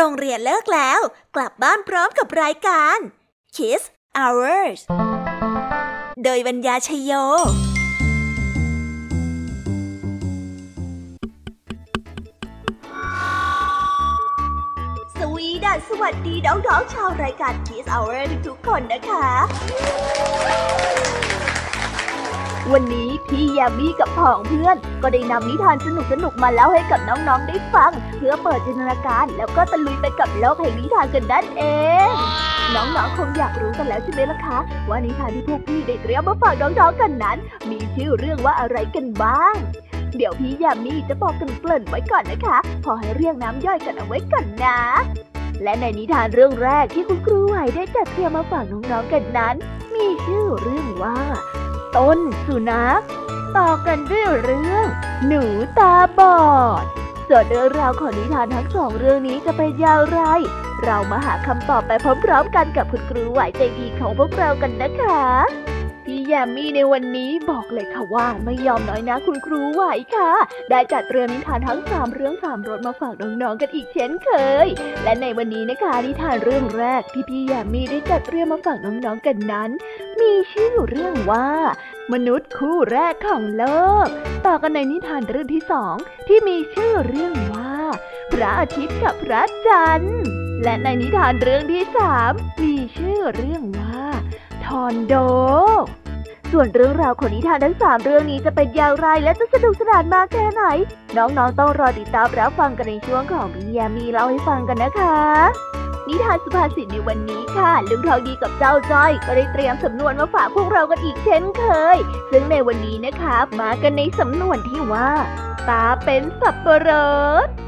โรงเรียนเลิกแล้ว กลับบ้านพร้อมกับรายการ Kiss Hours โดยบรรยาชยโยดัสวัสดีน้องๆชาวรายการ Kiss Hour ทุกคนนะคะ วันนี้พี่ยามีกับผองเพื่อน ก็ได้นำนิทานสนุกๆมาเล่าให้กับน้องๆได้ฟัง เพื่อเปิดจินตนาการแล้วก็ตะลุยไปกับโลกแห่งนิทานกันนั่นเอง น้องๆคงอยากรู้กันแล้วใช่ไหมล่ะคะว่านิทานที่พวกพี่ได้เตรียมมาฝากน้องๆกันนั้น มีชื่อเรื่องว่าอะไรกันบ้าง เดี๋ยวพี่ยามีจะบอกกันเกริ่นไว้ก่อนนะคะ พอให้เรียงน้ำย่อยกันเอาไว้ก่อนนะและในนิทานเรื่องแรกที่คุณครูไหวได้จัดเตรียมมาฝากน้องๆกันนั้น มีชื่อเรื่องว่า ต้นสุนัข ต่อกันด้วยเรื่อง หนูตาบอด ส่วนเรื่องราวของนิทานทั้งสองเรื่องนี้จะเป็นอย่างไร เรามาหาคำตอบไปพร้อมๆกันกับคุณครูไหวใจดีของพวกเรากันนะคะ พี่แยมมี่ในวันนี้บอกเลยค่ะว่าไม่ยอมน้อยนะคุณครูไหวค่ะ ได้จัดเตรียมนิทานทั้งสามเรื่องสามรสมาฝากน้องๆกันอีกเช่นเคย และในวันนี้นะคะนิทานเรื่องแรกที่พี่แยมมี่ได้จัดเตรียมมาฝากน้องๆกันนั้น มีชื่อเรื่องว่า มนุษย์คู่แรกของโลก ต่อกันในนิทานเรื่องที่สองที่มีชื่อเรื่องว่า พระอาทิตย์กับพระจันทร์และในนิทานเรื่องที่สามมีชื่อเรื่องว่า ทอนโด ส่วนเรื่องราวของนิทานทั้งสามเรื่องนี้จะเป็นอย่างไรและจะสนุกสนานมากแค่ไหน น้องๆต้องรอติดตามรับฟังกันในช่วงของพี่ยามีเล่าให้ฟังกันนะคะ นิทานสุภาษิตในวันนี้ค่ะลุงทองดีกับเจ้าจ้อยก็ได้เตรียมสำนวนมาฝากพวกเรากันอีกเช่นเคย ซึ่งในวันนี้นะคะมากันในสำนวนที่ว่า ตาเป็นสับปะรด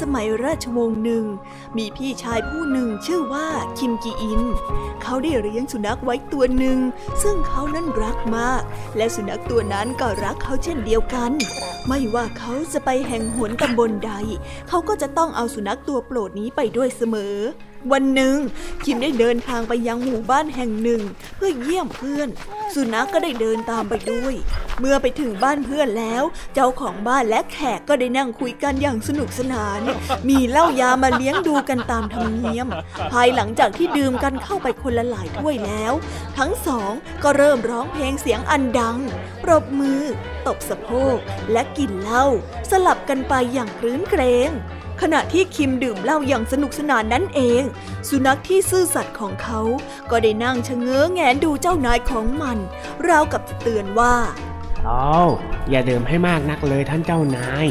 สมัยราชวงศ์หนึ่ง มีพี่ชายผู้หนึ่งชื่อว่าคิมกีอิน เขาได้เลี้ยงสุนัขไว้ตัวหนึ่ง ซึ่งเขานั้นรักมาก และสุนัขตัวนั้นก็รักเขาเช่นเดียวกัน ไม่ว่าเขาจะไปแห่งหนตำบลใด เขาก็จะต้องเอาสุนัขตัวโปรดนี้ไปด้วยเสมอ วันหนึ่งคิมได้เดินทางไปยังหมู่บ้านแห่งหนึ่ง เพื่อเยี่ยมเพื่อน สุนัขกก็ได้เดินตามไปด้วย เมื่อไปถึงบ้านเพื่อนแล้ว เจ้าของบ้านและแขกก็ได้นั่งคุยกันอย่างสนุกสนาน มีเหล้ายามาเลี้ยงดูกันตามธรรมเนียม ภายหลังจากที่ดื่มกันเข้าไปคนละหลายถ้วยแล้ว ทั้งสองก็เริ่มร้องเพลงเสียงอันดังปรบมือ ตบสะโพกและกินเหล้าสลับกันไปอย่างคลื้นเกรง ขณะที่คิมดื่มเหล้าอย่างสนุกสนานนั่นเอง สุนัขที่ซื่อสัตย์ของเขา ก็ได้นั่งชะเง้อแงนดูเจ้านายของมัน ราวกับจะเตือนว่าเอาอย่าดื่มให้มากนักเลยท่านเจ้านาย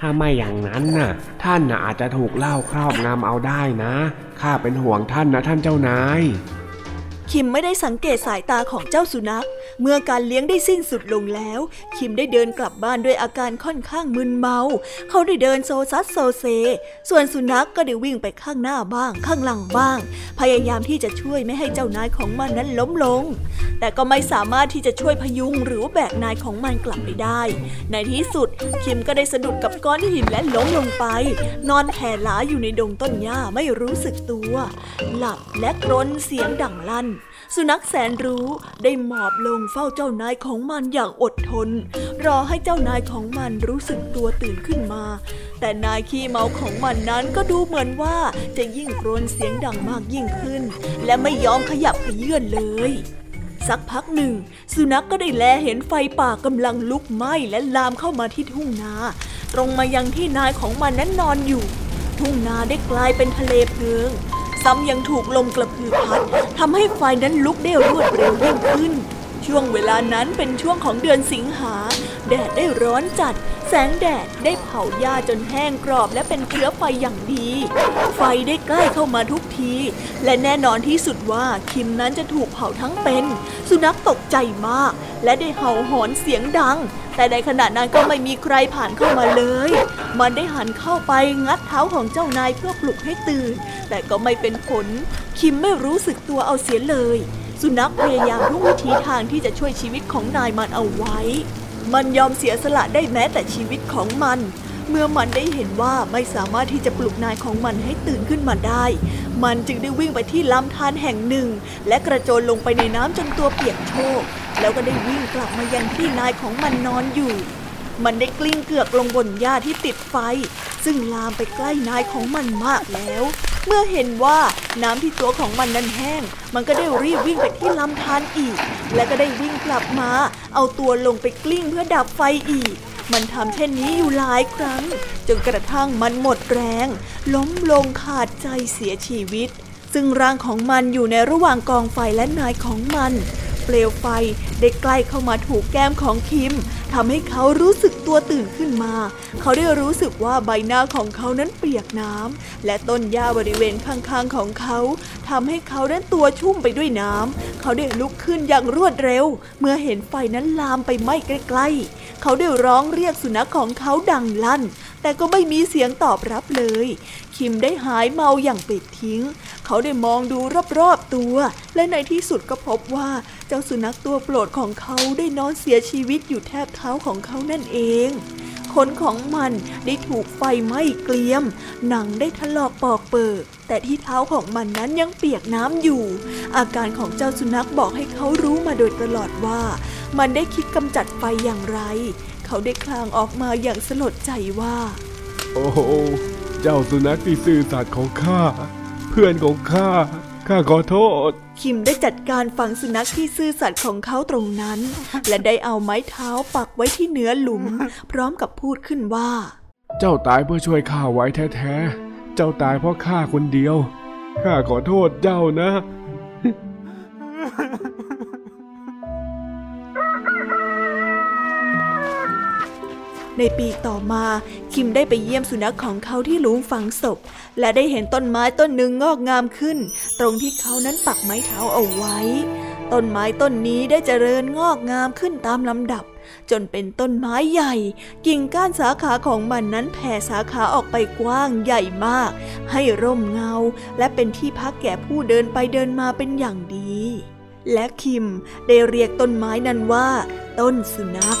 ถ้าไม่อย่างนั้นน่ะ ท่านน่ะอาจจะถูกเหล้าครอบงำเอาได้นะ ข้าเป็นห่วงท่านนะท่านเจ้านาย คิมไม่ได้สังเกตสายตาของเจ้าสุนัข เมื่อการเลี้ยงได้สิ้นสุดลงแล้ว คิมได้เดินกลับบ้านด้วยอาการค่อนข้างมึนเมา เขาได้เดินโซซัสโซเซ ส่วนสุนัขกก็ได้วิ่งไปข้างหน้าบ้าง ข้างหลังบ้าง พยายามที่จะช่วยไม่ให้เจ้านายของมันนั้นล้มลง แต่ก็ไม่สามารถที่จะช่วยพยุงหรือแบกนายของมันกลับไปได้ ในที่สุดคิมก็ได้สะดุดกับก้อนหินและล้มลงไป นอนแผ่หลาอยู่ในดงต้นหญ้าไม่รู้สึกตัว หลับและกรนเสียงดังลั่น สุนัขแสนรู้ได้หมอบลงเฝ้าเจ้านายของมันอย่างอดทน รอให้เจ้านายของมันรู้สึกตัวตื่นขึ้นมา แต่นายขี้เมาของมันนั้นก็ดูเหมือนว่าจะยิ่งกรนเสียงดังมากยิ่งขึ้น และไม่ยอมขยับขยื่นเลยสักพักหนึ่ง สุนัขกก็ได้แลเห็นไฟป่ากำลังลุกไหม้และลามเข้ามาที่ทุ่งนา ตรงมายังที่นายของมันนั้นนอนอยู่ ทุ่งนาได้กลายเป็นทะเลเพลิง ซ้ำยังถูกลมกระพือพัดทำให้ไฟนั้นลุกได้รวดเร็วยิ่งขึ้น ช่วงเวลานั้นเป็นช่วงของเดือนสิงหา แดดได้ร้อนจัด แสงแดดได้เผาหญ้าจนแห้งกรอบและเป็นเชื้อไฟอย่างดี ไฟได้ใกล้เข้ามาทุกที และแน่นอนที่สุดว่าคิมนั้นจะถูกเผาทั้งเป็น สุนัขตกใจมาก และได้เห่าหอนเสียงดัง แต่ในขณะนั้นก็ไม่มีใครผ่านเข้ามาเลย มันได้หันเข้าไปงัดเท้าของเจ้านายเพื่อปลุกให้ตื่น แต่ก็ไม่เป็นผล คิมไม่รู้สึกตัวเอาเสียเลย สุนัขพยายามทุกวิธีทางที่จะช่วยชีวิตของนายมันเอาไว้ มันยอมเสียสละได้แม้แต่ชีวิตของมัน เมื่อมันได้เห็นว่าไม่สามารถที่จะปลุกนายของมันให้ตื่นขึ้นมาได้ มันจึงได้วิ่งไปที่ลำธารแห่งหนึ่ง และกระโจนลงไปในน้ำจนตัวเปียกโชก แล้วก็ได้วิ่งกลับมายังที่นายของมันนอนอยู่ มันได้กลิ้งเกือกลงบนหญ้าที่ติดไฟ ซึ่งลามไปใกล้นายของมันมากแล้ว เมื่อเห็นว่าน้ำที่ตัวของมันนั้นแห้ง มันก็ได้รีบวิ่งไปที่ลำธารอีก และก็ได้วิ่งกลับมา เอาตัวลงไปกลิ้งเพื่อดับไฟอีก มันทำเช่นนี้อยู่หลายครั้ง จนกระทั่งมันหมดแรง ล้มลงขาดใจเสียชีวิต ซึ่งร่างของมันอยู่ในระหว่างกองไฟและนายของมัน เปลวไฟได้ใกล้เข้ามาถูกแก้มของคิมทำให้เขารู้สึกตัวตื่นขึ้นมา เขาได้รู้สึกว่าใบหน้าของเขานั้นเปียกน้ำและต้นหญ้าบริเวณข้างๆของเขาทำให้เขานั้นตัวชุ่มไปด้วยน้ำเขาได้ลุกขึ้นอย่างรวดเร็ว เมื่อเห็นไฟนั้นลามไปไหม้ใกล้ๆ เขาได้ร้องเรียกสุนัขของเขาดังลั่น แต่ก็ไม่มีเสียงตอบรับเลย คิมได้หายเมาอย่างปิดทิ้ง เขาได้มองดูรอบๆตัว และในที่สุดก็พบว่าเจ้าสุนัขตัวโปรดของเขาได้นอนเสียชีวิตอยู่แทบเท้าของเขานั่นเองขนของมันได้ถูกไฟไหม้เกลียม หนังได้ถลอกปอกเปิก แต่ที่เท้าของมันนั้นยังเปียกน้ำอยู่ อาการของเจ้าสุนัขบอกให้เขารู้มาโดยตลอดว่า มันได้คิดกำจัดไฟอย่างไร เขาได้คลางออกมาอย่างสลดใจว่า โอ้เจ้าสุนัขที่ซื่อสัตย์ของข้า เพื่อนของข้า ข้าขอโทษ คิมได้จัดการฝังสุนัขที่ซื่อสัตย์ของเขาตรงนั้น และได้เอาไม้เท้าปักไว้ที่เนื้อหลุม พร้อมกับพูดขึ้นว่า เจ้าตายเพื่อช่วยข้าไว้แท้ๆ เจ้าตายเพราะข้าคนเดียว ข้าขอโทษเจ้านะ ในปีต่อมาคิมได้ไปเยี่ยมสุนัขของเขาที่หลุมฝังศพ และได้เห็นต้นไม้ต้นหนึ่งงอกงามขึ้น ตรงที่เขานั้นปักไม้เท้าเอาไว้ ต้นไม้ต้นนี้ได้เจริญงอกงามขึ้นตามลำดับ จนเป็นต้นไม้ใหญ่ กิ่งก้านสาขาของมันนั้นแผ่สาขาออกไปกว้างใหญ่มาก ให้ร่มเงา และเป็นที่พักแก่ผู้เดินไปเดินมาเป็นอย่างดี และคิมได้เรียกต้นไม้นั้นว่า ต้นสุนัข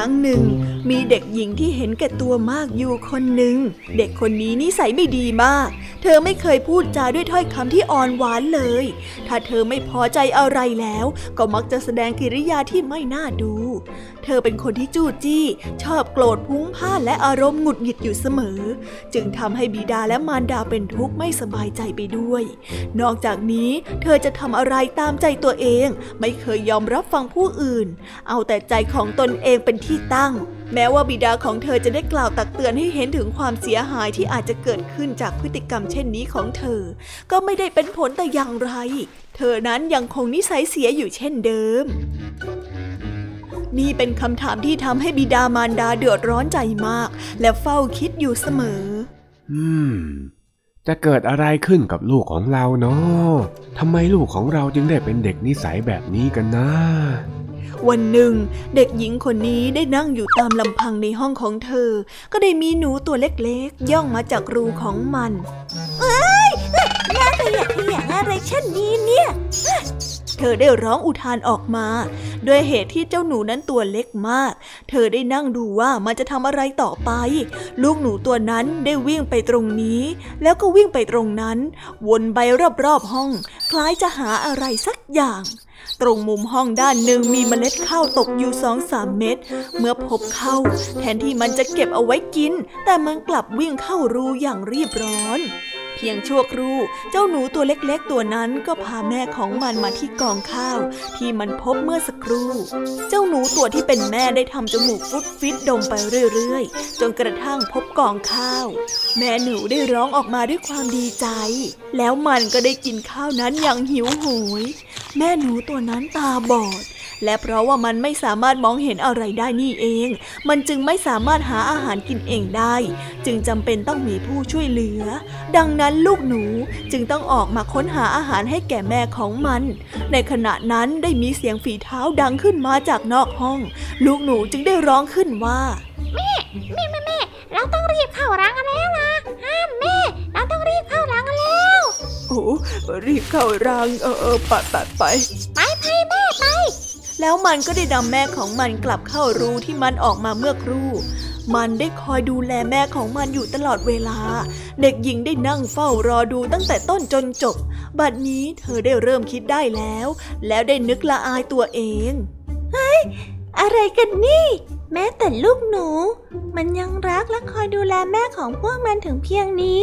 รั้งหนึ่ง มีเด็กหญิงที่เห็นแก่ตัวมากอยู่คนหนึ่ง เด็กคนนี้นิสัยไม่ดีมาก เธอไม่เคยพูดจาด้วยถ้อยคำที่อ่อนหวานเลย ถ้าเธอไม่พอใจอะไรแล้ว ก็มักจะแสดงกิริยาที่ไม่น่าดู เธอเป็นคนที่จู้จี้ ชอบโกรธพุ้งพ่านและอารมณ์หงุดหงิดอยู่เสมอ จึงทำให้บิดาและมารดาเป็นทุกข์ไม่สบายใจไปด้วย นอกจากนี้เธอจะทำอะไรตามใจตัวเอง ไม่เคยยอมรับฟังผู้อื่น เอาแต่ใจของตนเองเป็นที่ตั้ง แม้ว่าบิดาของเธอจะได้กล่าวตักเตือนให้เห็นถึงความเสียหายที่อาจจะเกิดขึ้นจากพฤติกรรมเช่นนี้ของเธอ ก็ไม่ได้เป็นผลแต่อย่างไร เธอนั้นยังคงนิสัยเสียอยู่เช่นเดิม นี่เป็นคำถามที่ทำให้บิดามารดาเดือดร้อนใจมาก และเฝ้าคิดอยู่เสมอ อืมจะเกิดอะไรขึ้นกับลูกของเราเนาะทำไมลูกของเราจึงได้เป็นเด็กนิสัยแบบนี้กันนะ วันหนึ่ง เด็กหญิงคนนี้ได้นั่งอยู่ตามลำพังในห้องของเธอ ก็ได้มีหนูตัวเล็กๆ ย่องมาจากรูของมัน เอ้ยน่าขยะขยงอะไรเช่นนี้เนี่ย เธอได้ร้องอุทานออกมา ด้วยเหตุที่เจ้าหนูนั้นตัวเล็กมาก เธอได้นั่งดูว่ามันจะทำอะไรต่อไป ลูกหนูตัวนั้นได้วิ่งไปตรงนี้ แล้วก็วิ่งไปตรงนั้น วนไปรอบๆห้อง คล้ายจะหาอะไรสักอย่าง ตรงมุมห้องด้านหนึ่งมีเมล็ดข้าวตกอยู่สองสามเม็ด เมื่อพบเข้า แทนที่มันจะเก็บเอาไว้กิน แต่มันกลับวิ่งเข้ารูอย่างรีบร้อน พียงชั่วครู่ เจ้าหนูตัวเล็กๆ ตัวนั้นก็พาแม่ของมันมาที่กองข้าว ที่มันพบเมื่อสักครู่ เจ้าหนูตัวที่เป็นแม่ได้ทำจมูกฟุดฟิตดมไปเรื่อยๆ จนกระทั่งพบกองข้าว แม่หนูได้ร้องออกมาด้วยความดีใจ แล้วมันก็ได้กินข้าวนั้นอย่างหิวโหย แม่หนูตัวนั้นตาบอด และเพราะว่ามันไม่สามารถมองเห็นอะไรได้นี่เอง มันจึงไม่สามารถหาอาหารกินเองได้ จึงจำเป็นต้องมีผู้ช่วยเหลือ ดังนั้นลูกหนูจึงต้องออกมาค้นหาอาหารให้แก่แม่ของมัน ในขณะนั้นได้มีเสียงฝีเท้าดังขึ้นมาจากนอกห้อง ลูกหนูจึงได้ร้องขึ้นว่าแม่แม่แม่เราต้องรีบเข้ารังกันแล้วนะห้ามแม่ เราต้องรีบเข้ารังกันแล้วโอ้รีบเข้ารังเออเออไปไปไปไปไปแม่ไป แล้วมันก็ได้นำแม่ของมันกลับเข้ารูที่มันออกมาเมื่อครู่ มันได้คอยดูแลแม่ของมันอยู่ตลอดเวลา เด็กหญิงได้นั่งเฝ้ารอดูตั้งแต่ต้นจนจบ บัดนี้เธอได้เริ่มคิดได้แล้ว แล้วได้นึกละอายตัวเองเฮ้ยอะไรกันนี่ แม้แต่ลูกหนู มันยังรักและคอยดูแลแม่ของพวกมันถึงเพียงนี้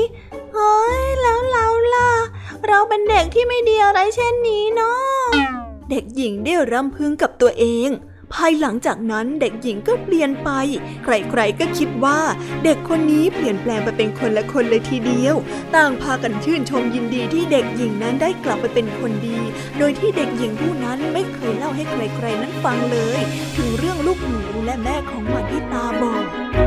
เฮ้ยแล้วเราล่ะ เราเป็นเด็กที่ไม่ดีอะไรเช่นนี้เนาะ เด็กหญิงได้รำพึงกับตัวเอง ภายหลังจากนั้นเด็กหญิงก็เปลี่ยนไป ใครๆก็คิดว่าเด็กคนนี้เปลี่ยนแปลงไปเป็นคนละคนเลยทีเดียว ต่างพากันชื่นชมยินดีที่เด็กหญิงนั้นได้กลับไปเป็นคนดี โดยที่เด็กหญิงผู้นั้นไม่เคยเล่าให้ใครๆนั้นฟังเลย ถึงเรื่องลูกหนูและแม่ของมันที่ตาบอด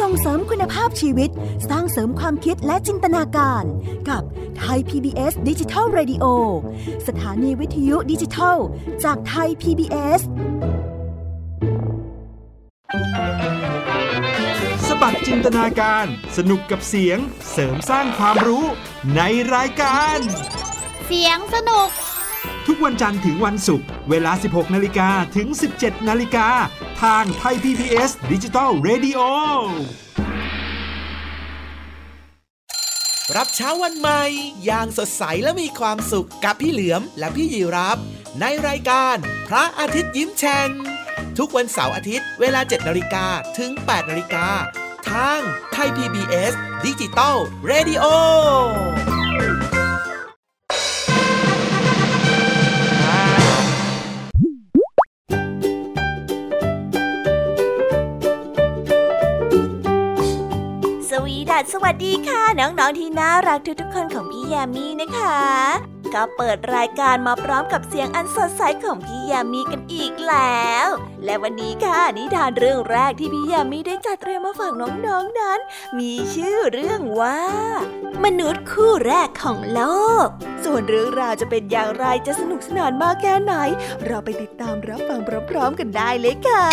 ส่งเสริมคุณภาพชีวิต สร้างเสริมความคิดและจินตนาการ กับไทย PBS ดิจิทัล Radio สถานีวิทยุดิจิทัล จากไทย PBS สบัดจินตนาการ สนุกกับเสียง เสริมสร้างความรู้ในรายการ เสียงสนุก ทุกวันจันทร์ถึงวันศุกร์เวลา 16 นาฬิกาถึง 17 นาฬิกา ทางไทย PBS ดิจิทัล Radio รับเช้าวันใหม่ อย่างสดใสและมีความสุขกับพี่เหลือมและพี่ยีรับ ในรายการพระอาทิตย์ยิ้มแฉ่งทุกวันเสาร์อาทิตย์เวลา 7 นาฬิกาถึง 8 นาฬิกาทางไทย PBS ดิจิตอล Radio สวีดั สสวัสดีค่ะ น้องๆที่น่ารักทุกๆคนของพี่ยามีนะคะ ก็เปิดรายการมาพร้อมกับเสียงอันสดใสของพี่ยามีกันอีกแล้ว และวันนี้ค่ะนิทานเรื่องแรกที่พี่ยามีได้จัดเตรียมมาฝากน้องๆนนั้น มีชื่อเรื่องว่า มนุษย์คู่แรกของโลก ส่วนเรื่องราวจะเป็นอย่างไรจะสนุกสนานมากแค่ไหน เราไปติดตามรับฟังพร้อมๆกันได้เลยค่ะ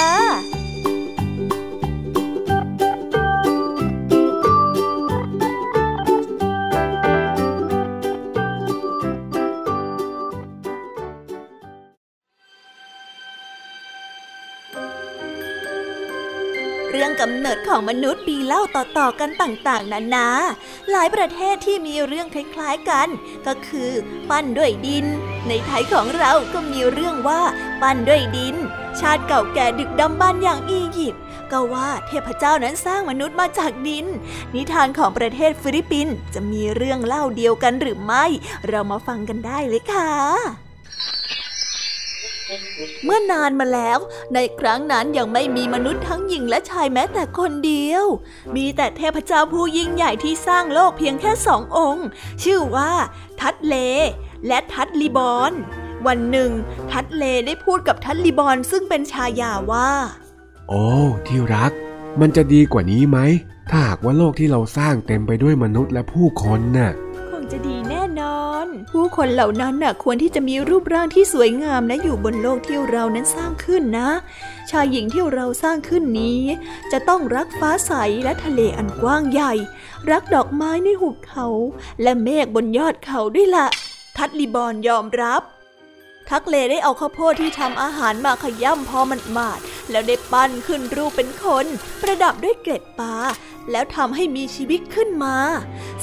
กำเนิดของมนุษย์ปีเล่าต่อๆกันต่างๆนานา หลายประเทศที่มีเรื่องคล้ายๆกัน ก็คือปั้นด้วยดิน ในไทยของเราก็มีเรื่องว่าปั้นด้วยดิน ชาติเก่าแก่ดึกดำบรรอย่างอียิปต์ก็ว่าเทพเจ้านั้นสร้างมนุษย์มาจากดิน นิทานของประเทศฟิลิปปินส์จะมีเรื่องเล่าเดียวกันหรือไม่ เรามาฟังกันได้เลยค่ะ เมื่อนานมาแล้ว ในครั้งนั้นยังไม่มีมนุษย์ทั้งหญิงและชายแม้แต่คนเดียว มีแต่เทพเจ้าผู้ยิ่งใหญ่ที่สร้างโลกเพียงแค่สององค์ ชื่อว่า ทัตเล และทัตลีบอน วันหนึ่ง ทัตเลได้พูดกับทัตลีบอนซึ่งเป็นชายาว่า โอ้ที่รัก มันจะดีกว่านี้ไหมถ้าหากว่าโลกที่เราสร้างเต็มไปด้วยมนุษย์และผู้คนน่ะคงจะดีแน่นอน ผู้คนเหล่านั้นน่ะควรที่จะมีรูปร่างที่สวยงามและอยู่บนโลกที่เรานั้นสร้างขึ้นนะ ชายหญิงที่เราสร้างขึ้นนี้ จะต้องรักฟ้าใสและทะเลอันกว้างใหญ่ รักดอกไม้ในหุบเขา และเมฆบนยอดเขาด้วยละ่ะ ทัตลิบอนยอมรับ ทักเลได้เอาข้าวโพดที่ทำอาหารมาขย่ำพอมันมาดแล้วได้ปั้นขึ้นรูปเป็นคน ประดับด้วยเกล็ดปลาแล้วทำให้มีชีวิตขึ้นมา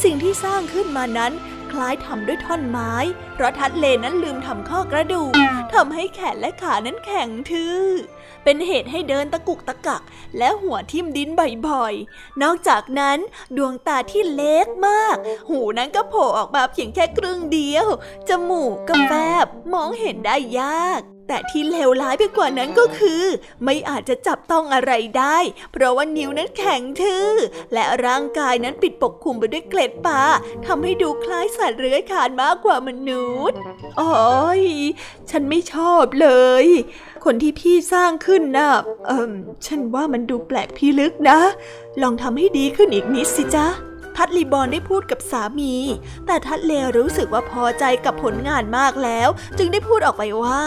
สิ่งที่สร้างขึ้นมานั้น คล้ายทำด้วยท่อนไม้ เพราะทัดเลนั้นลืมทำข้อกระดูกทำให้แขนและขานั้นแข็งทื่อ เป็นเหตุให้เดินตะกุกตะกัก และหัวทิ่มดินบ่อยๆ นอกจากนั้นดวงตาที่เล็กมาก หูนั้นก็โผล่ออกมาเพียงแค่ครึ่งเดียว จมูกก็แฟบมองเห็นได้ยาก แต่ที่เลวร้ายไปกว่านั้นก็คือ ไม่อาจจะจับต้องอะไรได้ เพราะว่านิ้วนั้นแข็งทื่อ และร่างกายนั้นปิดปกคลุมไปด้วยเกล็ดปลาทำให้ดูคล้ายสัตว์เลื้อยคลานมากกว่ามนุษย์ โอ้ยฉันไม่ชอบเลย คนที่พี่สร้างขึ้นนะ่ะเอิมฉันว่ามันดูแปลกพิลึกนะ ลองทำให้ดีขึ้นอีกนิดสิจ๊ะทัดลีบอนได้พูดกับสามี แต่ทัดเลรู้สึกว่าพอใจกับผลงานมากแล้ว จึงได้พูดออกไปว่า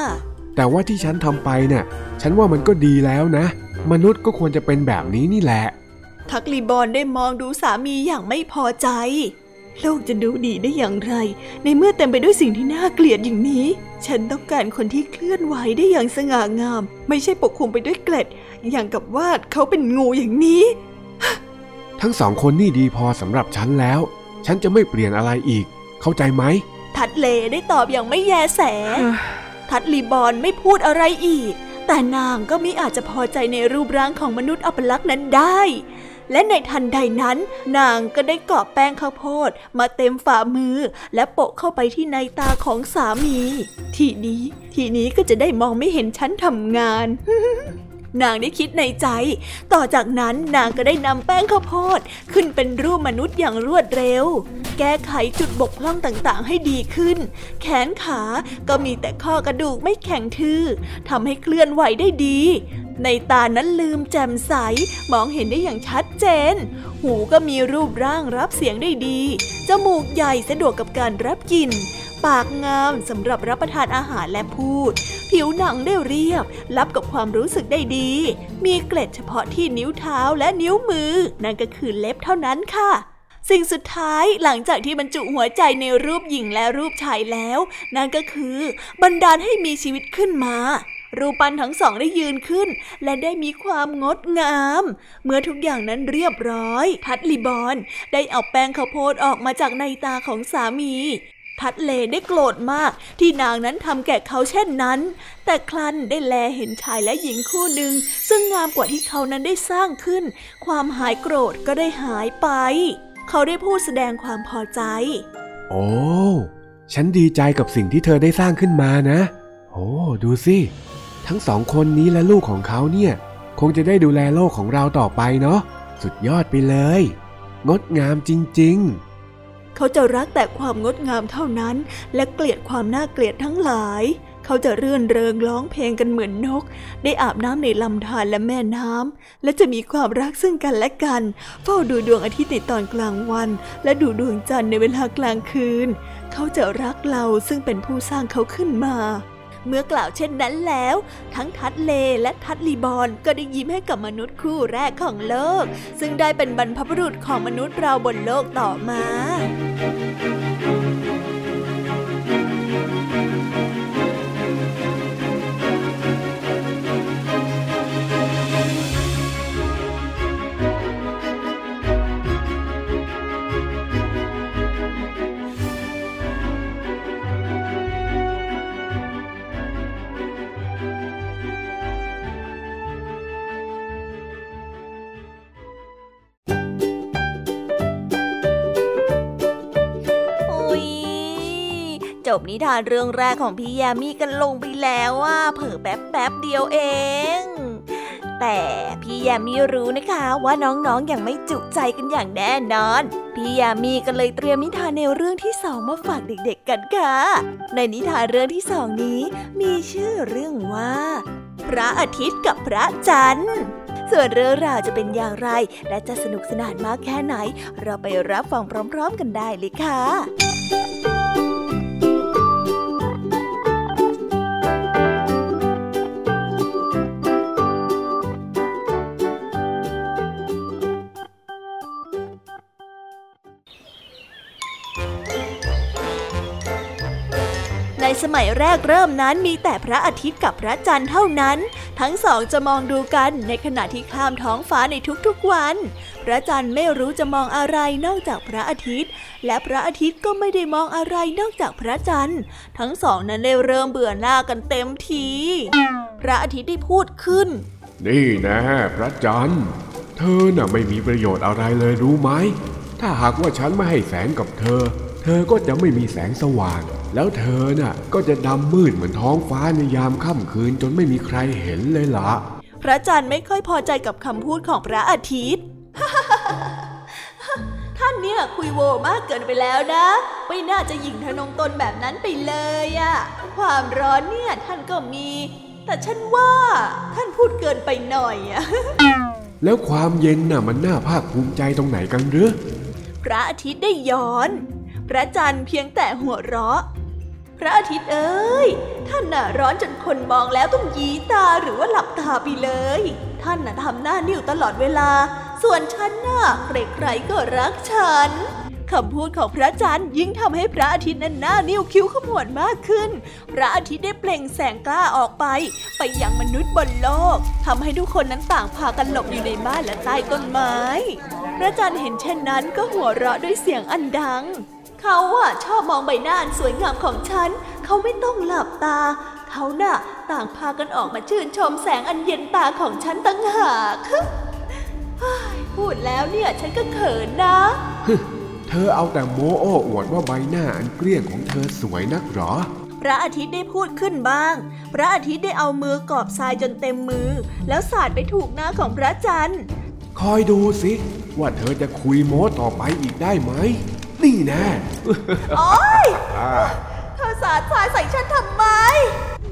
แต่ว่าที่ฉันทำไปเนี่ยฉันว่ามันก็ดีแล้วนะ มนุษย์ก็ควรจะเป็นแบบนี้นี่แหละ ทักลีบอนได้มองดูสามีอย่างไม่พอใจ โลกจะดูดีได้อย่างไร ในเมื่อเต็มไปด้วยสิ่งที่น่าเกลียดอย่างนี้ ฉันต้องการคนที่เคลื่อนไหวได้อย่างสง่างาม ไม่ใช่ปกคลุมไปด้วยเกล็ด อย่างกับว่าเขาเป็นงูอย่างนี้ ทั้งสองคนนี่ดีพอสำหรับฉันแล้ว ฉันจะไม่เปลี่ยนอะไรอีก เข้าใจไหม ทัดเลได้ตอบอย่างไม่แยแส ทัดลีบอนไม่พูดอะไรอีก แต่นางก็มิอาจจะพอใจในรูปร่างของมนุษย์อัปลักษณ์นั้นได้ และในทันใดนั้น นางก็ได้กอบแป้งข้าวโพดมาเต็มฝ่ามือ และโปะเข้าไปที่ในตาของสามี ทีนี้ ทีนี้ก็จะได้มองไม่เห็นฉันทำงาน นางได้คิดในใจ ต่อจากนั้นนางก็ได้นำแป้งข้าวโพดขึ้นเป็นรูปมนุษย์อย่างรวดเร็ว แก้ไขจุดบกพร่องต่างๆ ให้ดีขึ้น แขนขาก็มีแต่ข้อกระดูกไม่แข็งทื่อทำให้เคลื่อนไหวได้ดี ในตานั้นลืมแจ่มใส มองเห็นได้อย่างชัดเจน หูก็มีรูปร่างรับเสียงได้ดี จมูกใหญ่สะดวกกับการรับกลิ่น ปากงามสำหรับรับประทานอาหารและพูด ผิวหนังได้เรียบ รับกับความรู้สึกได้ดี มีเกล็ดเฉพาะที่นิ้วเท้าและนิ้วมือ นั่นก็คือเล็บเท่านั้นค่ะสิ่งสุดท้ายหลังจากที่บรรจุหัวใจในรูปหญิงและรูปชายแล้ว นั่นก็คือบันดาลให้มีชีวิตขึ้นมา รูปปั้นทั้งสองได้ยืนขึ้น และได้มีความงดงาม เมื่อทุกอย่างนั้นเรียบร้อย ทัดลีบอนได้เอาแป้งข้าวโพดออกมาจากในตาของสามี ทัดเลได้โกรธมากที่นางนั้นทำแก่เขาเช่นนั้น แต่คลันได้แลเห็นชายและหญิงคู่หนึ่ง ซึ่งงามกว่าที่เขานั้นได้สร้างขึ้น ความหายโกรธก็ได้หายไป เขาได้พูดแสดงความพอใจ โอ้ ฉันดีใจกับสิ่งที่เธอได้สร้างขึ้นมานะ โอ้ ดูสิ ทั้งสองคนนี้และลูกของเขาเนี่ย คงจะได้ดูแลโลกของเราต่อไปเนาะ สุดยอดไปเลย งดงามจริง ๆ เขาจะรักแต่ความงดงามเท่านั้น และเกลียดความน่าเกลียดทั้งหลาย เขาจะเรื่อนเริงร้องเพลงกันเหมือนนก ได้อาบน้ำในลำธารและแม่น้ำ และจะมีความรักซึ่งกันและกัน เฝ้าดูดวงอาทิตย์ในตอนกลางวัน และดูดวงจันทร์ในเวลากลางคืน เขาจะรักเราซึ่งเป็นผู้สร้างเขาขึ้นมา เมื่อกล่าวเช่นนั้นแล้ว ทั้งทัดเลและทัดลีบอนก็ได้ยิ้มให้กับมนุษย์คู่แรกของโลก ซึ่งได้เป็นบรรพบุรุษของมนุษย์เราบนโลกต่อมา จบนิทานเรื่องแรกของพี่ยามีกันลงไปแล้วว่าเผิ่แป๊บแป๊บเดียวเอง แต่พี่ยามีรู้นะคะว่าน้องๆออย่างไม่จุใจกันอย่างแน่นอน พี่ยามีก็เลยเตรียมนิทานแนวเรื่องที่สองมาฝากเด็กๆกันค่ะ ในนิทานเรื่องที่สองนี้ มีชื่อเรื่องว่า พระอาทิตย์กับพระจันทร์ส่วนเรื่องราวจะเป็นอย่างไร และจะสนุกสนานมากแค่ไหน เราไปรับฟังพร้อม ๆ กันได้เลยค่ะ สมัยแรกเริ่มนั้นมีแต่พระอาทิตย์กับพระจันทร์เท่านั้น ทั้งสองจะมองดูกันในขณะที่ข้ามท้องฟ้าในทุกๆวัน พระจันทร์ไม่รู้จะมองอะไรนอกจากพระอาทิตย์ และพระอาทิตย์ก็ไม่ได้มองอะไรนอกจากพระจันทร์ ทั้งสองนั้นได้เริ่มเบื่อหน้ากันเต็มที พระอาทิตย์ได้พูดขึ้น นี่นะ พระจันทร์ เธอน่ะไม่มีประโยชน์อะไรเลยรู้ไหม ถ้าหากว่าฉันไม่ให้แสงกับเธอ เธอก็จะไม่มีแสงสว่าง แล้วเธอน่ะก็จะดำมืดเหมือนท้องฟ้าในยามค่ำคืนจนไม่มีใครเห็นเลยละพระจันทร์ไม่ค่อยพอใจกับคำพูดของพระอาทิตย์ ท่านเนี่ยคุยโวมากเกินไปแล้วนะ ไม่น่าจะหยิ่งทะนงตนแบบนั้นไปเลยอะความร้อนเนี่ยท่านก็มี แต่ฉันว่าท่านพูดเกินไปหน่อยอะแล้วความเย็นน่ะมันน่าภาคภูมิใจตรงไหนกันหรือพระอาทิตย์ได้ย้อน พระจันทร์เพียงแต่หัวเราะ พระอาทิตย์เอ้ย ท่านน่ะร้อนจนคนมองแล้วต้องยีตาหรือว่าหลับตาไปเลย ท่านน่ะทำหน้านิ่วตลอดเวลา ส่วนฉันน่ะใครๆก็รักฉันคำพูดของพระจันทร์ยิ่งทำให้พระอาทิตย์นั้นหน้านิ้วคิ้วขมวดมากขึ้น พระอาทิตย์ได้เปล่งแสงกล้าออกไป ไปยังมนุษย์บนโลกทำให้ทุกคนนั้นต่างพากันหลบอยู่ในบ้านและใต้ต้นไม้ พระจันทร์เห็นเช่นนั้นก็หัวเราะด้วยเสียงอันดัง เขาอะชอบมองใบหน้าอันสวยงามของฉัน เขาไม่ต้องหลับตา เขาน่ะต่างพากันออกมาชื่นชมแสงอันเย็นตาของฉันตั้งหากพูดแล้วเนี่ยฉันก็เขินนะ เธอเอาแต่โม้โอ้อวดว่าใบหน้าอันเกลี้ยงของเธอสวยนักหรอ พระอาทิตย์ได้พูดขึ้นบ้าง พระอาทิตย์ได้เอามือกอบทรายจนเต็มมือ แล้วสาดไปถูกหน้าของพระจันทร์ คอยดูสิ ว่าเธอจะคุยโม้ต่อไปอีกได้ไหม นี่แน่โอ๊ยเธอสาดทรายใส่ฉันทำไม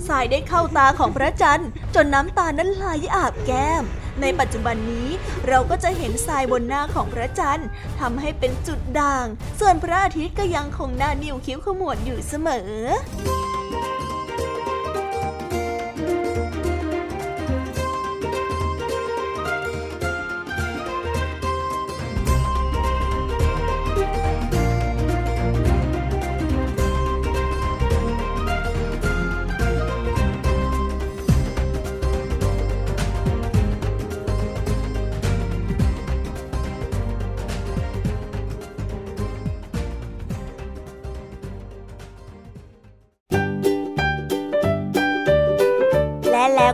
ทรายได้เข้าตาของพระจันทร์ จนน้ำตานั้นไหลอาบแก้ม ในปัจจุบันนี้เราก็จะเห็นทรายบนหน้าของพระจันทร์ทำให้เป็นจุดด่าง ส่วนพระอาทิตย์ก็ยังคงหน้านิ้วคิ้วขมวดอยู่เสมอ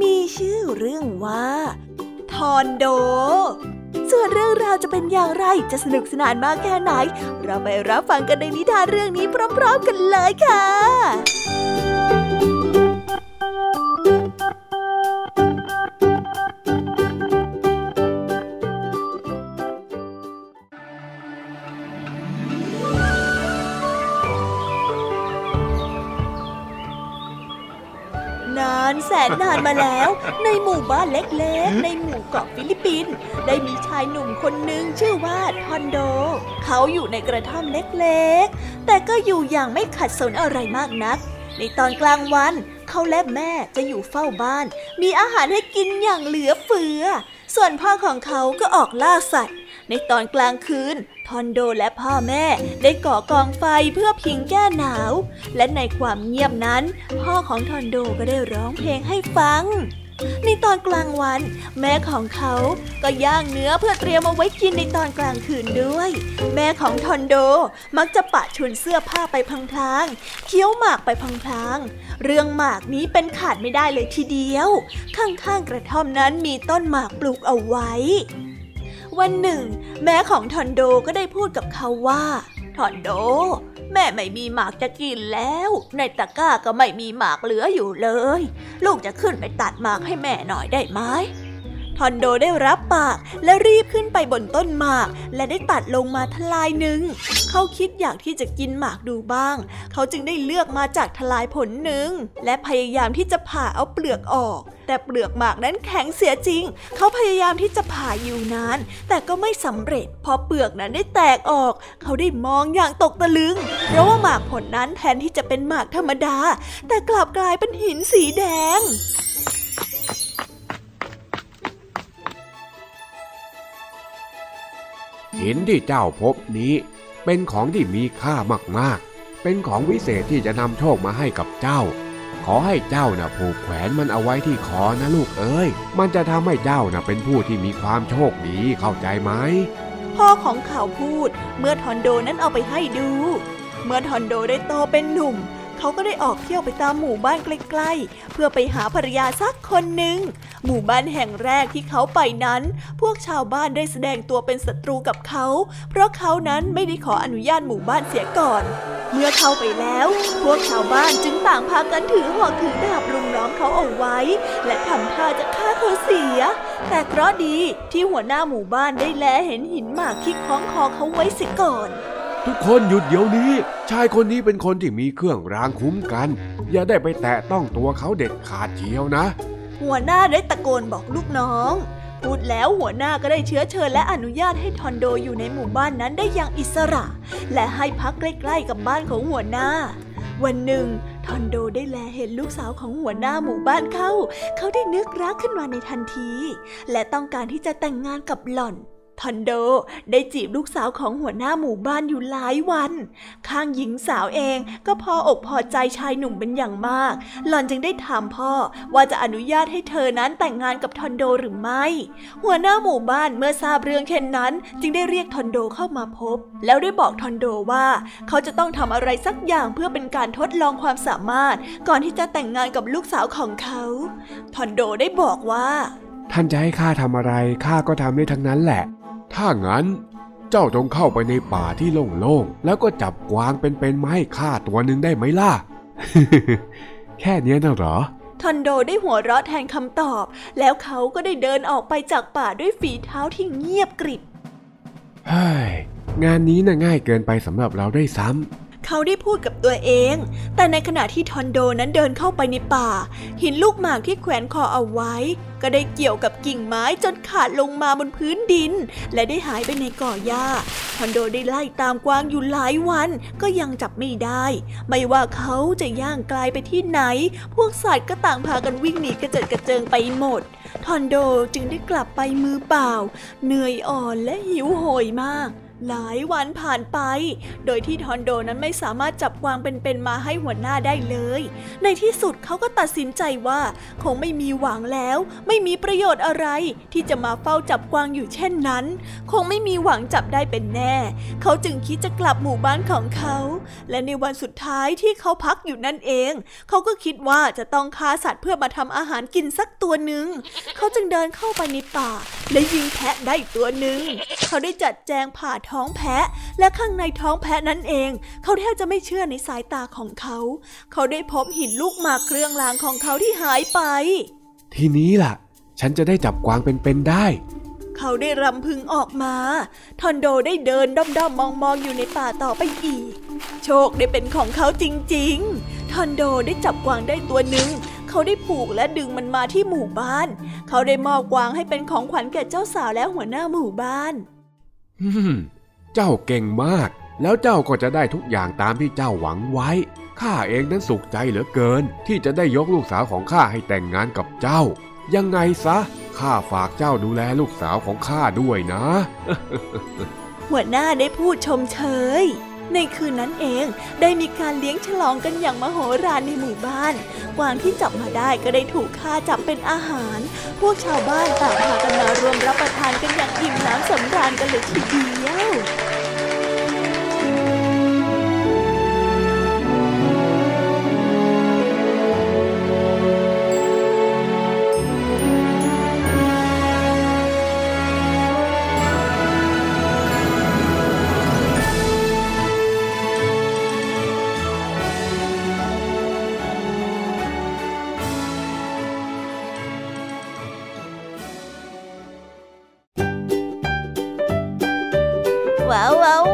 มีชื่อเรื่องว่าทอนโด ส่วนเรื่องราวจะเป็นอย่างไรจะสนุกสนานมากแค่ไหน เราไปรับฟังกันในนิทานเรื่องนี้พร้อม ๆ กันเลยค่ะ นแสนนานมาแล้ว ในหมู่บ้านเล็กๆ ในหมู่เกาะฟิลิปปินส์ได้มีชายหนุ่มคนหนึ่งชื่อว่าทอนโด เขาอยู่ในกระท่อมเล็กๆ แต่ก็อยู่อย่างไม่ขัดสนอะไรมากนัก ในตอนกลางวันเขาและแม่จะอยู่เฝ้าบ้าน มีอาหารให้กินอย่างเหลือเฟือ ส่วนพ่อของเขาก็ออกล่าสัตว์ ในตอนกลางคืน ทอนโดและพ่อแม่ได้ก่อกองไฟเพื่อพิงแก้หนาว และในความเงียบนั้น พ่อของทอนโดก็ได้ร้องเพลงให้ฟัง ในตอนกลางวัน แม่ของเขาก็ย่างเนื้อเพื่อเตรียมเอาไว้กินในตอนกลางคืนด้วย แม่ของทอนโดมักจะปะชุนเสื้อผ้าไปพลางๆเคี้ยวหมากไปพลางๆเรื่องหมากนี้เป็นขาดไม่ได้เลยทีเดียว ข้างๆกระท่อมนั้นมีต้นหมากปลูกเอาไว้ วันหนึ่ง แม่ของทอนโดก็ได้พูดกับเขาว่าทอนโด แม่ไม่มีหมากจะกินแล้ว ในตะกร้าก็ไม่มีหมากเหลืออยู่เลย ลูกจะขึ้นไปตัดหมากให้แม่หน่อยได้ไหม ทอนโดได้รับปากและรีบขึ้นไปบนต้นหมาก และได้ตัดลงมาทลายหนึ่ง เขาคิดอยากที่จะกินหมากดูบ้าง เขาจึงได้เลือกมาจากทลายผลหนึ่ง และพยายามที่จะผ่าเอาเปลือกออก แต่เปลือกหมากนั้นแข็งเสียจริง เขาพยายามที่จะผ่าอยู่นาน แต่ก็ไม่สำเร็จพอเปลือกนั้นได้แตกออก เขาได้มองอย่างตกตะลึง เพราะว่าหมากผลนั้นแทนที่จะเป็นหมากธรรมดา แต่กลับกลายเป็นหินสีแดง หินที่เจ้าพบนี้ เป็นของที่มีค่ามากๆ เป็นของวิเศษที่จะนำโชคมาให้กับเจ้า ขอให้เจ้านะ่ะผูกแขวนมันเอาไว้ที่คอนะลูกเอ้ย มันจะทำให้เจ้านะ่ะเป็นผู้ที่มีความโชคดีเข้าใจไหมพ่อของเขาพูดเมื่อทอนโดนั้นเอาไปให้ดู เมื่อทอนโดได้โตเป็นหนุ่ม เขาก็ได้ออกเที่ยวไปตามหมู่บ้านใกล้ๆ เพื่อไปหาภรรยาสักคนหนึ่ง หมู่บ้านแห่งแรกที่เขาไปนั้น พวกชาวบ้านได้แสดงตัวเป็นศัตรูกับเขา เพราะเขานั้นไม่ได้ขออนุญาตหมู่บ้านเสียก่อน เมื่อเข้าไปแล้ว พวกชาวบ้านจึงต่างพากันถือหอกถือดาบรุมล้อมเขาเอาไว้ และทำท่าจะฆ่าเขาเสีย แต่เคราะดีที่หัวหน้าหมู่บ้านได้แลเห็นหินหมากที่คล้องคอเขาไว้เสียก่อน ทุกคนหยุดเดี๋ยวนี้ ชายคนนี้เป็นคนที่มีเครื่องรางคุ้มกัน อย่าได้ไปแตะต้องตัวเขาเด็ดขาดเชียวนะ หัวหน้าได้ตะโกนบอกลูกน้อง พูดแล้วหัวหน้าก็ได้เชื้อเชิญและอนุญาตให้ทอนโดอยู่ในหมู่บ้านนั้นได้อย่างอิสระ และให้พักใกล้ๆกับบ้านของหัวหน้า วันหนึ่งทอนโดได้แลเห็นลูกสาวของหัวหน้าหมู่บ้านเขาเขาได้นึกรักขึ้นมาในทันที และต้องการที่จะแต่งงานกับหล่อน ทอนโดได้จีบลูกสาวของหัวหน้าหมู่บ้านอยู่หลายวัน ข้างหญิงสาวเองก็พออกพอใจชายหนุ่มเป็นอย่างมาก หล่อนจึงได้ถามพ่อว่าจะอนุญาตให้เธอนั้นแต่งงานกับทอนโดหรือไม่ หัวหน้าหมู่บ้านเมื่อทราบเรื่องเช่นนั้น จึงได้เรียกทอนโดเข้ามาพบ แล้วได้บอกทอนโดว่า เขาจะต้องทำอะไรสักอย่างเพื่อเป็นการทดลองความสามารถ ก่อนที่จะแต่งงานกับลูกสาวของเขาทอนโดได้บอกว่า ท่านจะให้ข้าทำอะไรข้าก็ทำได้ทั้งนั้นแหละ ถ้างั้น เจ้าจงเข้าไปในป่าที่โล่งๆ แล้วก็จับกวางเป็นๆมาให้ข้าตัวหนึ่งได้ไหมล่ะ แค่เนี้ยน่ะเหรอทอนโดได้หัวเราะแทนคำตอบ แล้วเขาก็ได้เดินออกไปจากป่าด้วยฝีเท้าที่เงียบกริบเฮ้ยงานนี้น่ะง่ายเกินไปสำหรับเราได้วยซ้ำ เขาได้พูดกับตัวเอง แต่ในขณะที่ทอนโดนั้นเดินเข้าไปในป่า หินลูกหมากที่แขวนคอเอาไว้ ก็ได้เกี่ยวกับกิ่งไม้จนขาดลงมาบนพื้นดิน และได้หายไปในก่อหญ้า ทอนโดได้ไล่ตามกวางอยู่หลายวัน ก็ยังจับไม่ได้ ไม่ว่าเขาจะย่างไกลไปที่ไหน พวกสัตว์ก็ต่างพากันวิ่งหนีกระเจิดกระเจิงไปหมด ทอนโดจึงได้กลับไปมือเปล่า เหนื่อยอ่อนและหิวโหยมาก หลายวันผ่านไป โดยที่ทอนโดนั้นไม่สามารถจับกวางเป็นๆมาให้หัวหน้าได้เลย ในที่สุดเขาก็ตัดสินใจว่า คงไม่มีหวังแล้ว ไม่มีประโยชน์อะไร ที่จะมาเฝ้าจับกวางอยู่เช่นนั้น คงไม่มีหวังจับได้เป็นแน่ เขาจึงคิดจะกลับหมู่บ้านของเขา และในวันสุดท้ายที่เขาพักอยู่นั่นเอง เขาก็คิดว่าจะต้องฆ่าสัตว์เพื่อมาทำอาหารกินสักตัวหนึ่งเขาจึงเดินเข้าไปในป่าและยิงแพะได้อีกตัวหนึ่งเขาได้จัดแจงผ่าท้องแพะ และข้างในท้องแพะนั้นเอง เขาแทบจะไม่เชื่อในสายตาของเขา เขาได้พบหินลูกหมากเครื่องรางของเขาที่หายไป ทีนี้ล่ะ ฉันจะได้จับกวางเป็นๆได้ เขาได้รำพึงออกมา ทอนโดได้เดินด้อมๆมองๆอยู่ในป่าต่อไปอีก โชคได้เป็นของเขาจริงๆ ทอนโดได้จับกวางได้ตัวหนึ่งเขาได้ผูกและดึงมันมาที่หมู่บ้าน เขาได้มอบกวางให้เป็นของขวัญแก่เจ้าสาวและหัวหน้าหมู่บ้านอืม เจ้าเก่งมาก แล้วเจ้าก็จะได้ทุกอย่างตามที่เจ้าหวังไว้ ข้าเองนั้นสุขใจเหลือเกิน ที่จะได้ยกลูกสาวของข้าให้แต่งงานกับเจ้า ยังไงซะ ข้าฝากเจ้าดูแลลูกสาวของข้าด้วยนะ หัวหน้าได้พูดชมเชย ในคืนนั้นเองได้มีการเลี้ยงฉลองกันอย่างมโหฬารในหมู่บ้าน กวางที่จับมาได้ก็ได้ถูกฆ่าจับเป็นอาหาร พวกชาวบ้านต่างพากันมารวมรับประทานกันอย่างอิ่มน้ำสำราญกันเลยทีเดียว Wow wow.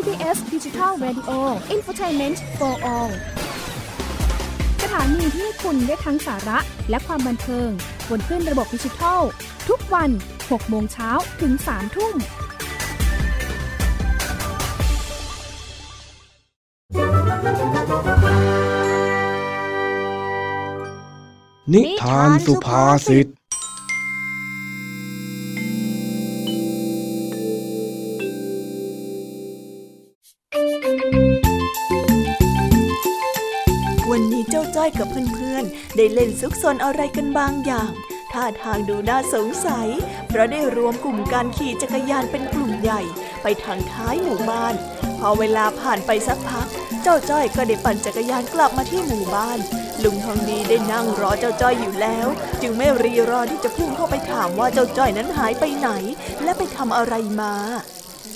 PBS ดิจิทัล Radio Infotainment for All สถานีที่คุณได้ทั้งสาระและความบันเทิง บนขึ้นระบบดิจิทัล ทุกวัน 6 โมงเช้าถึง 3 ทุ่มนิทานสุภาษิต ได้เล่นซุกซนอะไรกันบางอย่างท่าทางดูน่าสงสัย เพราะได้รวมกลุ่มการขี่จักรยานเป็นกลุ่มใหญ่ ไปทางท้ายหมู่บ้าน พอเวลาผ่านไปสักพัก เจ้าจ้อยก็ได้ปั่นจักรยานกลับมาที่หมู่บ้าน ลุงทองดีได้นั่งรอเจ้าจ้อยอยู่แล้ว จึงไม่รีรอที่จะพุ่งเข้าไปถามว่าเจ้าจ้อยนั้นหายไปไหน และไปทำอะไรมา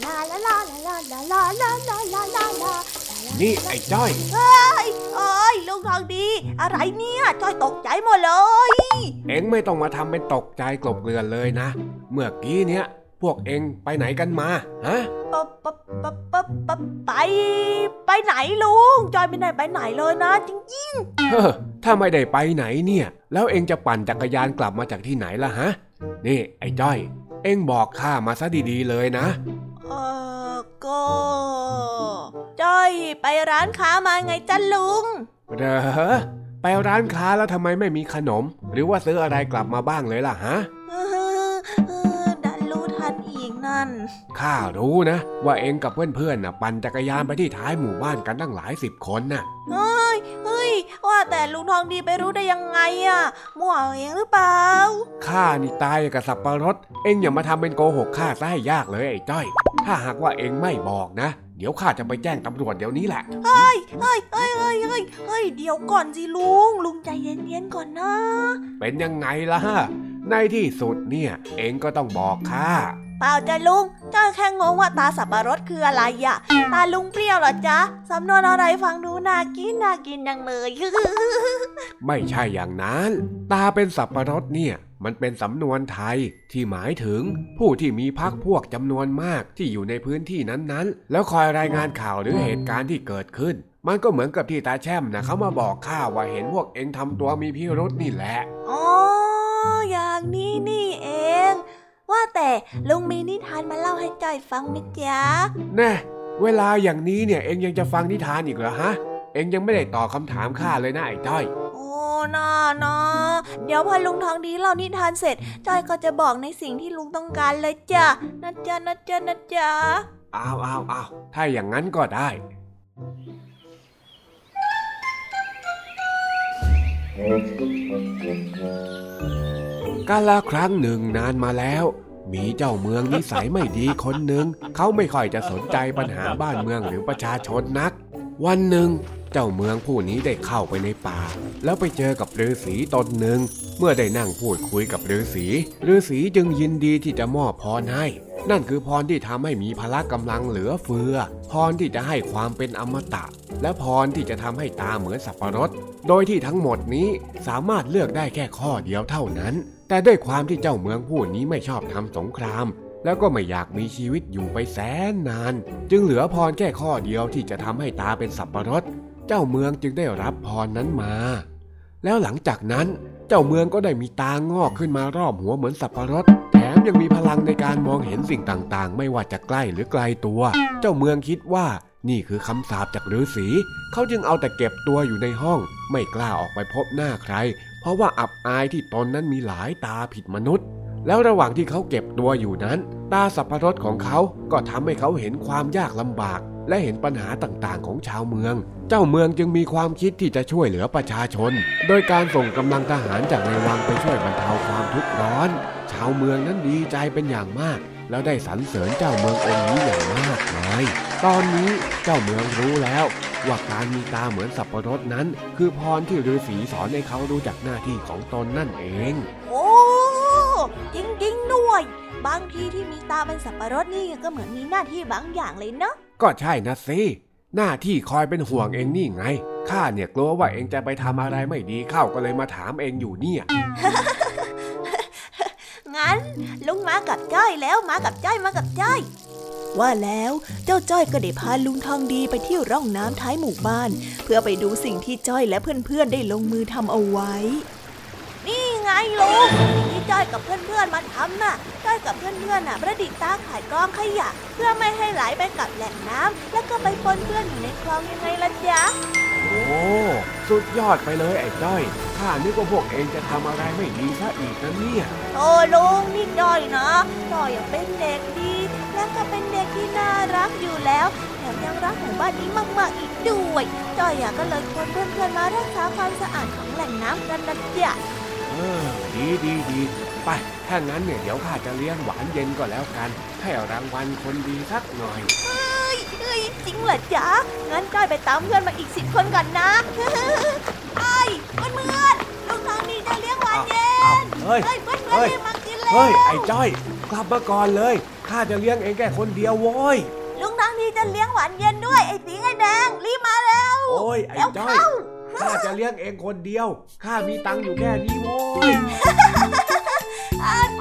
ลาลาลาลาลาลาลาลาลาลาลา นี่ไอ้จ้อยเอ้ยเอ้ยลุงทองดี อะไรเนี่ยจ้อยตกใจหมดเลย เอ็งไม่ต้องมาทำเป็นตกใจกลบเกลื่อนเลยนะ เมื่อกี้เนี้ยพวกเอ็งไปไหนกันมา ฮะปะปะปะปะปะไป ไปไหนลุง จอยไม่ได้ไปไหนเลยนะ จริงเฮ้อถ้าไม่ได้ไปไหนเนี่ย แล้วเอ็งจะปั่นจักรยานกลับมาจากที่ไหนล่ะฮะ นี่ ไอ้จ้อย เอ็งบอกข้ามาซะดีๆเลยนะๆเออ ก็ จ้อยไปร้านค้ามาไงจ้ะลุงเหรอไปร้านค้าแล้วทำไมไม่มีขนม หรือว่าซื้ออะไรกลับมาบ้างเลยล่ะฮะเออเออดันรู้ทันอีกนั่น ข้ารู้นะ ว่าเอ็งกับเพื่อนๆน่ะปั่นจักรยานไปที่ท้ายหมู่บ้านกันตั้งหลายสิบคนน่ะเฮ้ยเฮ้ยว่าแต่ลุงทองดีไปรู้ได้ยังไงอะมั่วเองหรือเปล่าข้านี่ตายกับสับปะรด เอ็งอย่ามาทำเป็นโกหกข้าซะให้ยากเลยไอ้จ้อย ถ้าหากว่าเอ็งไม่บอกนะ เดี๋ยวข้าจะไปแจ้งตำรวจเดี๋ยวนี้แหละเฮ้ยเฮ้ยเฮ้ยเฮ้ยเฮ้ยเฮ้ยเดี๋ยวก่อนสิลุง ลุงใจเย็นๆก่อนนะ เป็นยังไงล่ะฮะ ในที่สุดเนี่ย เอ็งก็ต้องบอกข้าเปล่าจ้ะลุงจ้อยแค่งงว่าตาสับปะรดคืออะไรอะตาลุงเปรี้ยวเหรอจ๊ะ สำนวนอะไรฟังดูน่ากินน่ากินจังเลย ไม่ใช่อย่างนั้น ตาเป็นสับปะรดเนี่ย มันเป็นสำนวนไทยที่หมายถึงผู้ที่มีพักพวกจำนวนมากที่อยู่ในพื้นที่นั้นๆ แล้วคอยรายงานข่าวหรือเหตุการณ์ที่เกิดขึ้น มันก็เหมือนกับที่ตาแช่มนะเขามาบอกข้าว่าเห็นพวกเองทำตัวมีพิรุษนี่แหละอ๋ออย่างนี้นี่เอง ว่าแต่ลุงมีนิทานมาเล่าให้จ้อยฟังไหมจ๊ะแน่เวลาอย่างนี้เนี่ยเองยังจะฟังนิทานอีกเหรอฮะ เองยังไม่ได้ตอบคำถามข้าเลยนะไอ้จ้อยโอ้ น่านะ เดี๋ยวพอลุงทองดีเล่านิทานเสร็จจ้อยก็จะบอกในสิ่งที่ลุงต้องการเลยจ้ะนะจ๊ะนะจ๊ะนะจ๊ะอ้าวอ้าวอ้าวถ้าอย่างนั้นก็ได้กาลาครั้งหนึ่งนานมาแล้ว มีเจ้าเมืองนิสัยไม่ดีคนหนึ่งเขาไม่ค่อยจะสนใจปัญหาบ้านเมืองหรือประชาชนนัก วันหนึ่ง เจ้าเมืองผู้นี้ได้เข้าไปในป่า แล้วไปเจอกับฤาษีตนหนึ่ง เมื่อได้นั่งพูดคุยกับฤาษีฤาษีจึงยินดีที่จะมอบพรให้นั่นคือพรที่ทำให้มีพละกำลังเหลือเฟือ พรที่จะให้ความเป็นอมตะ และพรที่จะทำให้ตาเหมือนสับปะรด โดยที่ทั้งหมดนี้สามารถเลือกได้แค่ข้อเดียวเท่านั้น แต่ด้วยความที่เจ้าเมืองผู้นี้ไม่ชอบทำสงคราม แล้วก็ไม่อยากมีชีวิตอยู่ไปแสนนาน จึงเหลือพรแค่ข้อเดียวที่จะทำให้ตาเป็นสับปะรด เจ้าเมืองจึงได้รับพรนั้นมา แล้วหลังจากนั้นเจ้าเมืองก็ได้มีตางอกขึ้นมารอบหัวเหมือนสับปะรด แถมยังมีพลังในการมองเห็นสิ่งต่างๆ ไม่ว่าจะใกล้หรือไกลตัว เจ้าเมืองคิดว่านี่คือคำสาปจากฤาษีเขาจึงเอาแต่เก็บตัวอยู่ในห้อง ไม่กล้าออกไปพบหน้าใคร เพราะว่าอับอายที่ตนนั้นมีหลายตาผิดมนุษย์ แล้วระหว่างที่เขาเก็บตัวอยู่นั้น ตาสับปะรดของเขาก็ทำให้เขาเห็นความยากลำบาก และเห็นปัญหาต่างๆ ของชาวเมือง เจ้าเมืองจึงมีความคิดที่จะช่วยเหลือประชาชน โดยการส่งกำลังทหารจากในวังไปช่วยบรรเทาความทุกข์ร้อน ชาวเมืองนั้นดีใจเป็นอย่างมาก แล้วได้สรรเสริญเจ้าเมืององค์นี้อย่างมากมายตอนนี้เจ้าเมืองรู้แล้วว่าการมีตาเหมือนสับปะรดนั้น คือพรที่ฤาษีสอนให้เขารู้จักหน้าที่ของตนนั่นเอง โอ้จริงๆด้วย บางทีที่มีตาเป็นสับปะรดนี่ก็เหมือนมีหน้าที่บางอย่างเลยเนาะก็ใช่นะสิหน้าที่คอยเป็นห่วงเองนี่ไงข้าเนี่ยกลัวว่าเองจะไปทำอะไรไม่ดีเข้าก็เลยมาถามเองอยู่เนี่ยงั้นลุงมากับจ้อยแล้วมากับจ้อยมากับจ้อยว่าแล้วเจ้าจ้อยก็ได้พาลุงทองดีไปที่ร่องน้ำท้ายหมู่บ้าน เพื่อไปดูสิ่งที่จ้อยและเพื่อนๆได้ลงมือทำเอาไว้ กับเพื่อนๆมาทำน่ะจ้อยกับเพื่อนๆน่ะประดิษฐ์ตาข่ายกรองขยะ เพื่อไม่ให้ไหลไปกับแหล่งน้ำแล้วก็ไปปนเปื้อนอยู่ในคลองยังไงล่ะจ๊ะโอ้สุดยอดไปเลยไอ้จ้อยข้านึกว่าพวกเองจะทำอะไรไม่ดีซะอีกนะเนี่ยโอ้ลุงนี่จ้อยนะจ้อยยังเป็นเด็กดี แล้วก็เป็นเด็กที่น่ารักอยู่แล้วแถมยังรักหมู่บ้านนี้มากๆอีกด้วยจ้อยอยากก็เลยชวนเพื่อนๆมารักษาความสะอาดของแหล่งน้ำกันนะจ๊ะเออดีดีดี ไป ถ้างั้นเนี่ยเดี๋ยวข้าจะเลี้ยงหวานเย็นก็แล้วกัน ให้รางวัลคนดีสักหน่อย เฮ้ยเฮ้ยจริงเหรอจ๊ะ งั้นจ้อยไปตามเพื่อนมาอีกสิบคนก่อนนะไอ้เพื่อนเพื่อนๆลุงทางนี้จะเลี้ยงหวานเย็อ้าวนเฮ้ยเฮ้ยเพื่อนเฮ้เพื่อนยรีบมากินเลย เฮ้ยไอ้จ้อยกลับมาก่อนเลย ข้าจะเลี้ยงเองแค่คนเดียวโว้ยลุงทางนี้จะเลี้ยงหวานเย็นด้วยไอ้สีไอ้แดงรีบมาแล้วโอ้ยไอ้เร็วจ้อยเข้าข้าจะเลี้ยงเองคนเดียว ข้ามีตังค์อยู่แค่นี้โว้ย อ่าไ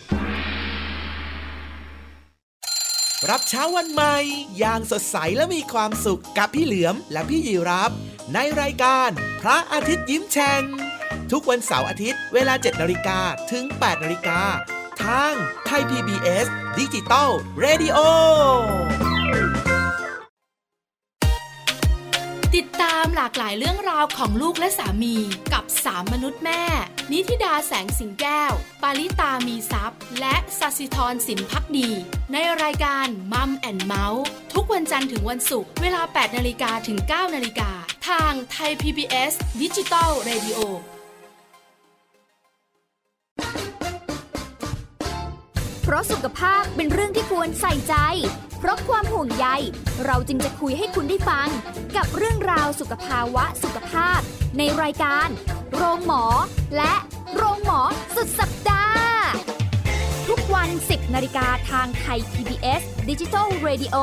รับเช้าวันใหม่ อย่างสดใสและมีความสุขกับพี่เหลือมและพี่ยีรับ ในรายการพระอาทิตย์ยิ้มแฉ่งทุกวันเสาร์อาทิตย์ เวลา 7นาฬิกาถึง 8นาฬิกาทางไทย PBS ดิจิตอล Radio ติดตามหลากหลายเรื่องราวของลูกและสามีกับสามมนุษย์แม่ นิธิดาแสงสิงแก้ว ปาริตามีซัพ์และสัสิธรสินพักดี ในรายการมัมแอนเมาส์ทุกวันจันทร์ถึงวันศุกร์เวลา 8นาฬิกาถึง 9นาฬิกาทางไทย PBS Digital Radio เพราะสุขภาพเป็นเรื่องที่ควรใส่ใจ เพราะความห่วงใย เราจึงจะคุยให้คุณได้ฟัง กับเรื่องราวสุขภาวะสุขภาพ ในรายการ โรงหมอ และโรงหมอสุดสัปดาห์ ทุกวัน 10นาฬิกาทางไทย PBS d i g i ดิจิ Radio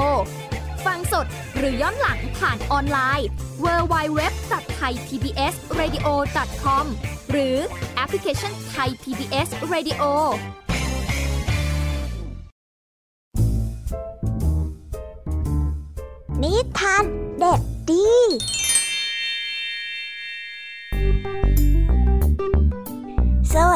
ฟังสดหรือย้อนหลังผ่านออนไลน์ www.thaipbsradio.com หรือแอปพลิเคชัน Thai PBS Radio นิทานเด็กดี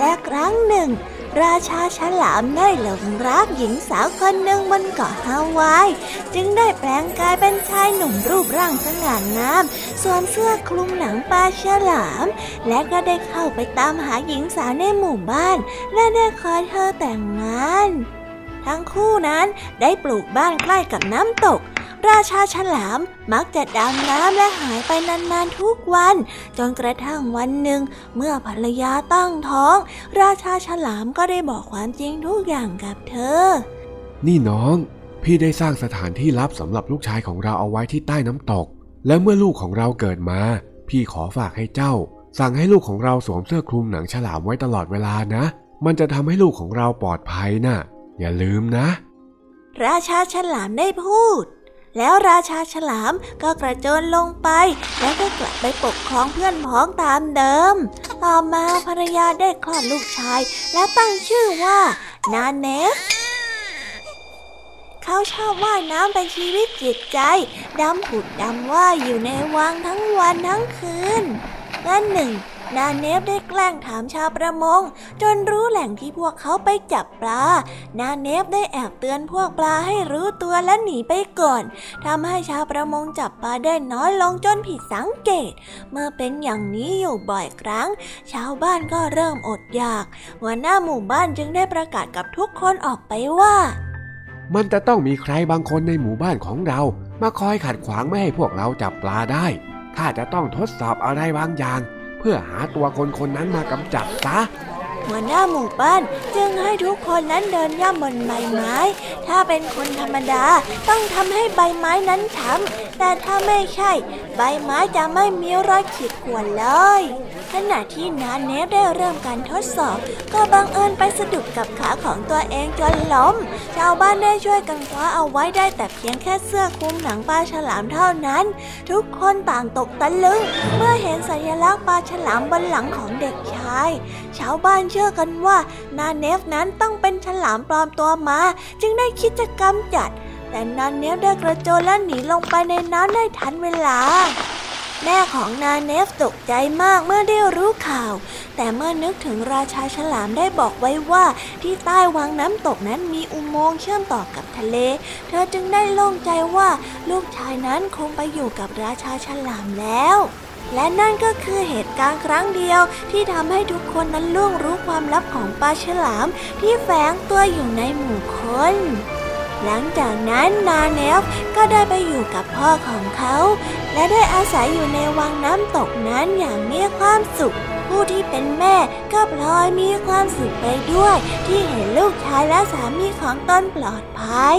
และครั้งหนึ่ง ราชาฉลามได้หลงรักหญิงสาวคนหนึ่งบนเกาะฮาวาย จึงได้แปลงกายเป็นชายหนุ่มรูปร่างสง่างามสวมเสื้อคลุมหนังปลาฉลาม และก็ได้เข้าไปตามหาหญิงสาวในหมู่บ้าน และได้ขอเธอแต่งงาน ทั้งคู่นั้นได้ปลูกบ้านใกล้กับน้ำตก ราชาฉลามมักจะดำน้ำและหายไปนานๆทุกวัน จนกระทั่งวันหนึ่ง เมื่อภรรยาตั้งท้อง ราชาฉลามก็ได้บอกความจริงทุกอย่างกับเธอ นี่น้อง พี่ได้สร้างสถานที่ลับสำหรับลูกชายของเราเอาไว้ที่ใต้น้ำตก และเมื่อลูกของเราเกิดมา พี่ขอฝากให้เจ้า สั่งให้ลูกของเราสวมเสื้อคลุมหนังฉลามไว้ตลอดเวลานะ มันจะทำให้ลูกของเราปลอดภัยนะ่ะ อย่าลืมนะ ราชาฉลามได้พูด แล้วราชาฉลามก็กระโจนลงไป แล้วก็กลับไปปกครองเพื่อนพ้องตามเดิม ต่อมาภรรยาได้คลอดลูกชาย และตั้งชื่อว่า นาเนฟเขาชอบว่ายน้ำเป็นชีวิตจิตใจ ดำผุดดำว่ายอยู่ในวังทั้งวันทั้งคืนวันหนึ่ง นาเนฟได้แกล้งถามชาวประมง จนรู้แหล่งที่พวกเขาไปจับปลา นาเนฟได้แอบเตือนพวกปลาให้รู้ตัวและหนีไปก่อนทำให้ชาวประมงจับปลาได้น้อยลงจนผิดสังเกต เมื่อเป็นอย่างนี้อยู่บ่อยครั้ง ชาวบ้านก็เริ่มอดอยากหัวหน้าหมู่บ้านจึงได้ประกาศกับทุกคนออกไปว่า มันจะต้องมีใครบางคนในหมู่บ้านของเรา มาคอยขัดขวางไม่ให้พวกเราจับปลาได้ข้าจะต้องทดสอบอะไรบางอย่าง เพื่อหาตัวคนคนนั้นมากำจัดซะ หัวหน้าหมู่บ้านจึงให้ทุกคนนั้นเดินย่ำบนใบไม้ ถ้าเป็นคนธรรมดาต้องทำให้ใบไม้นั้นช้ำแต่ถ้าไม่ใช่ ใบไม้จะไม่มีรอยขีดข่วนเลย ขณะที่นาเนฟได้เริ่มการทดสอบ ก็บังเอิญไปสะดุดกับขาของตัวเองจนล้ม ชาวบ้านได้ช่วยกันคว้าเอาไว้ได้แต่เพียงแค่เสื้อคลุมหนังปลาฉลามเท่านั้น ทุกคนต่างตกตะลึง เมื่อเห็นสัญลักษณ์ปลาฉลามบนหลังของเด็กชาย ชาวบ้านเชชื่อกันว่านาเนฟนั้นต้องเป็นฉลามปลอมตัวมา จึงได้คิดจะกำจัด แต่นาเนฟได้กระโจนและหนีลงไปในน้ำได้ทันเวลา แม่ของนาเนฟตกใจมากเมื่อได้รู้ข่าว แต่เมื่อนึกถึงราชาฉลามได้บอกไว้ว่าที่ใต้วังน้ำตกนั้นมีอุโมงค์เชื่อมต่อกับทะเล เธอจึงได้โล่งใจว่าลูกชายนั้นคงไปอยู่กับราชาฉลามแล้ว และนั่นก็คือเหตุการณ์ครั้งเดียวที่ทำให้ทุกคนนั้นล่วงรู้ความลับของปลาฉลามที่แฝงตัวอยู่ในหมู่คน หลังจากนั้นนาเนฟก็ได้ไปอยู่กับพ่อของเขา และได้อาศัยอยู่ในวังน้ำตกนั้นอย่างมีความสุข ผู้ที่เป็นแม่ก็พลอยมีความสุขไปด้วย ที่เห็นลูกชายและสามีของตนปลอดภัย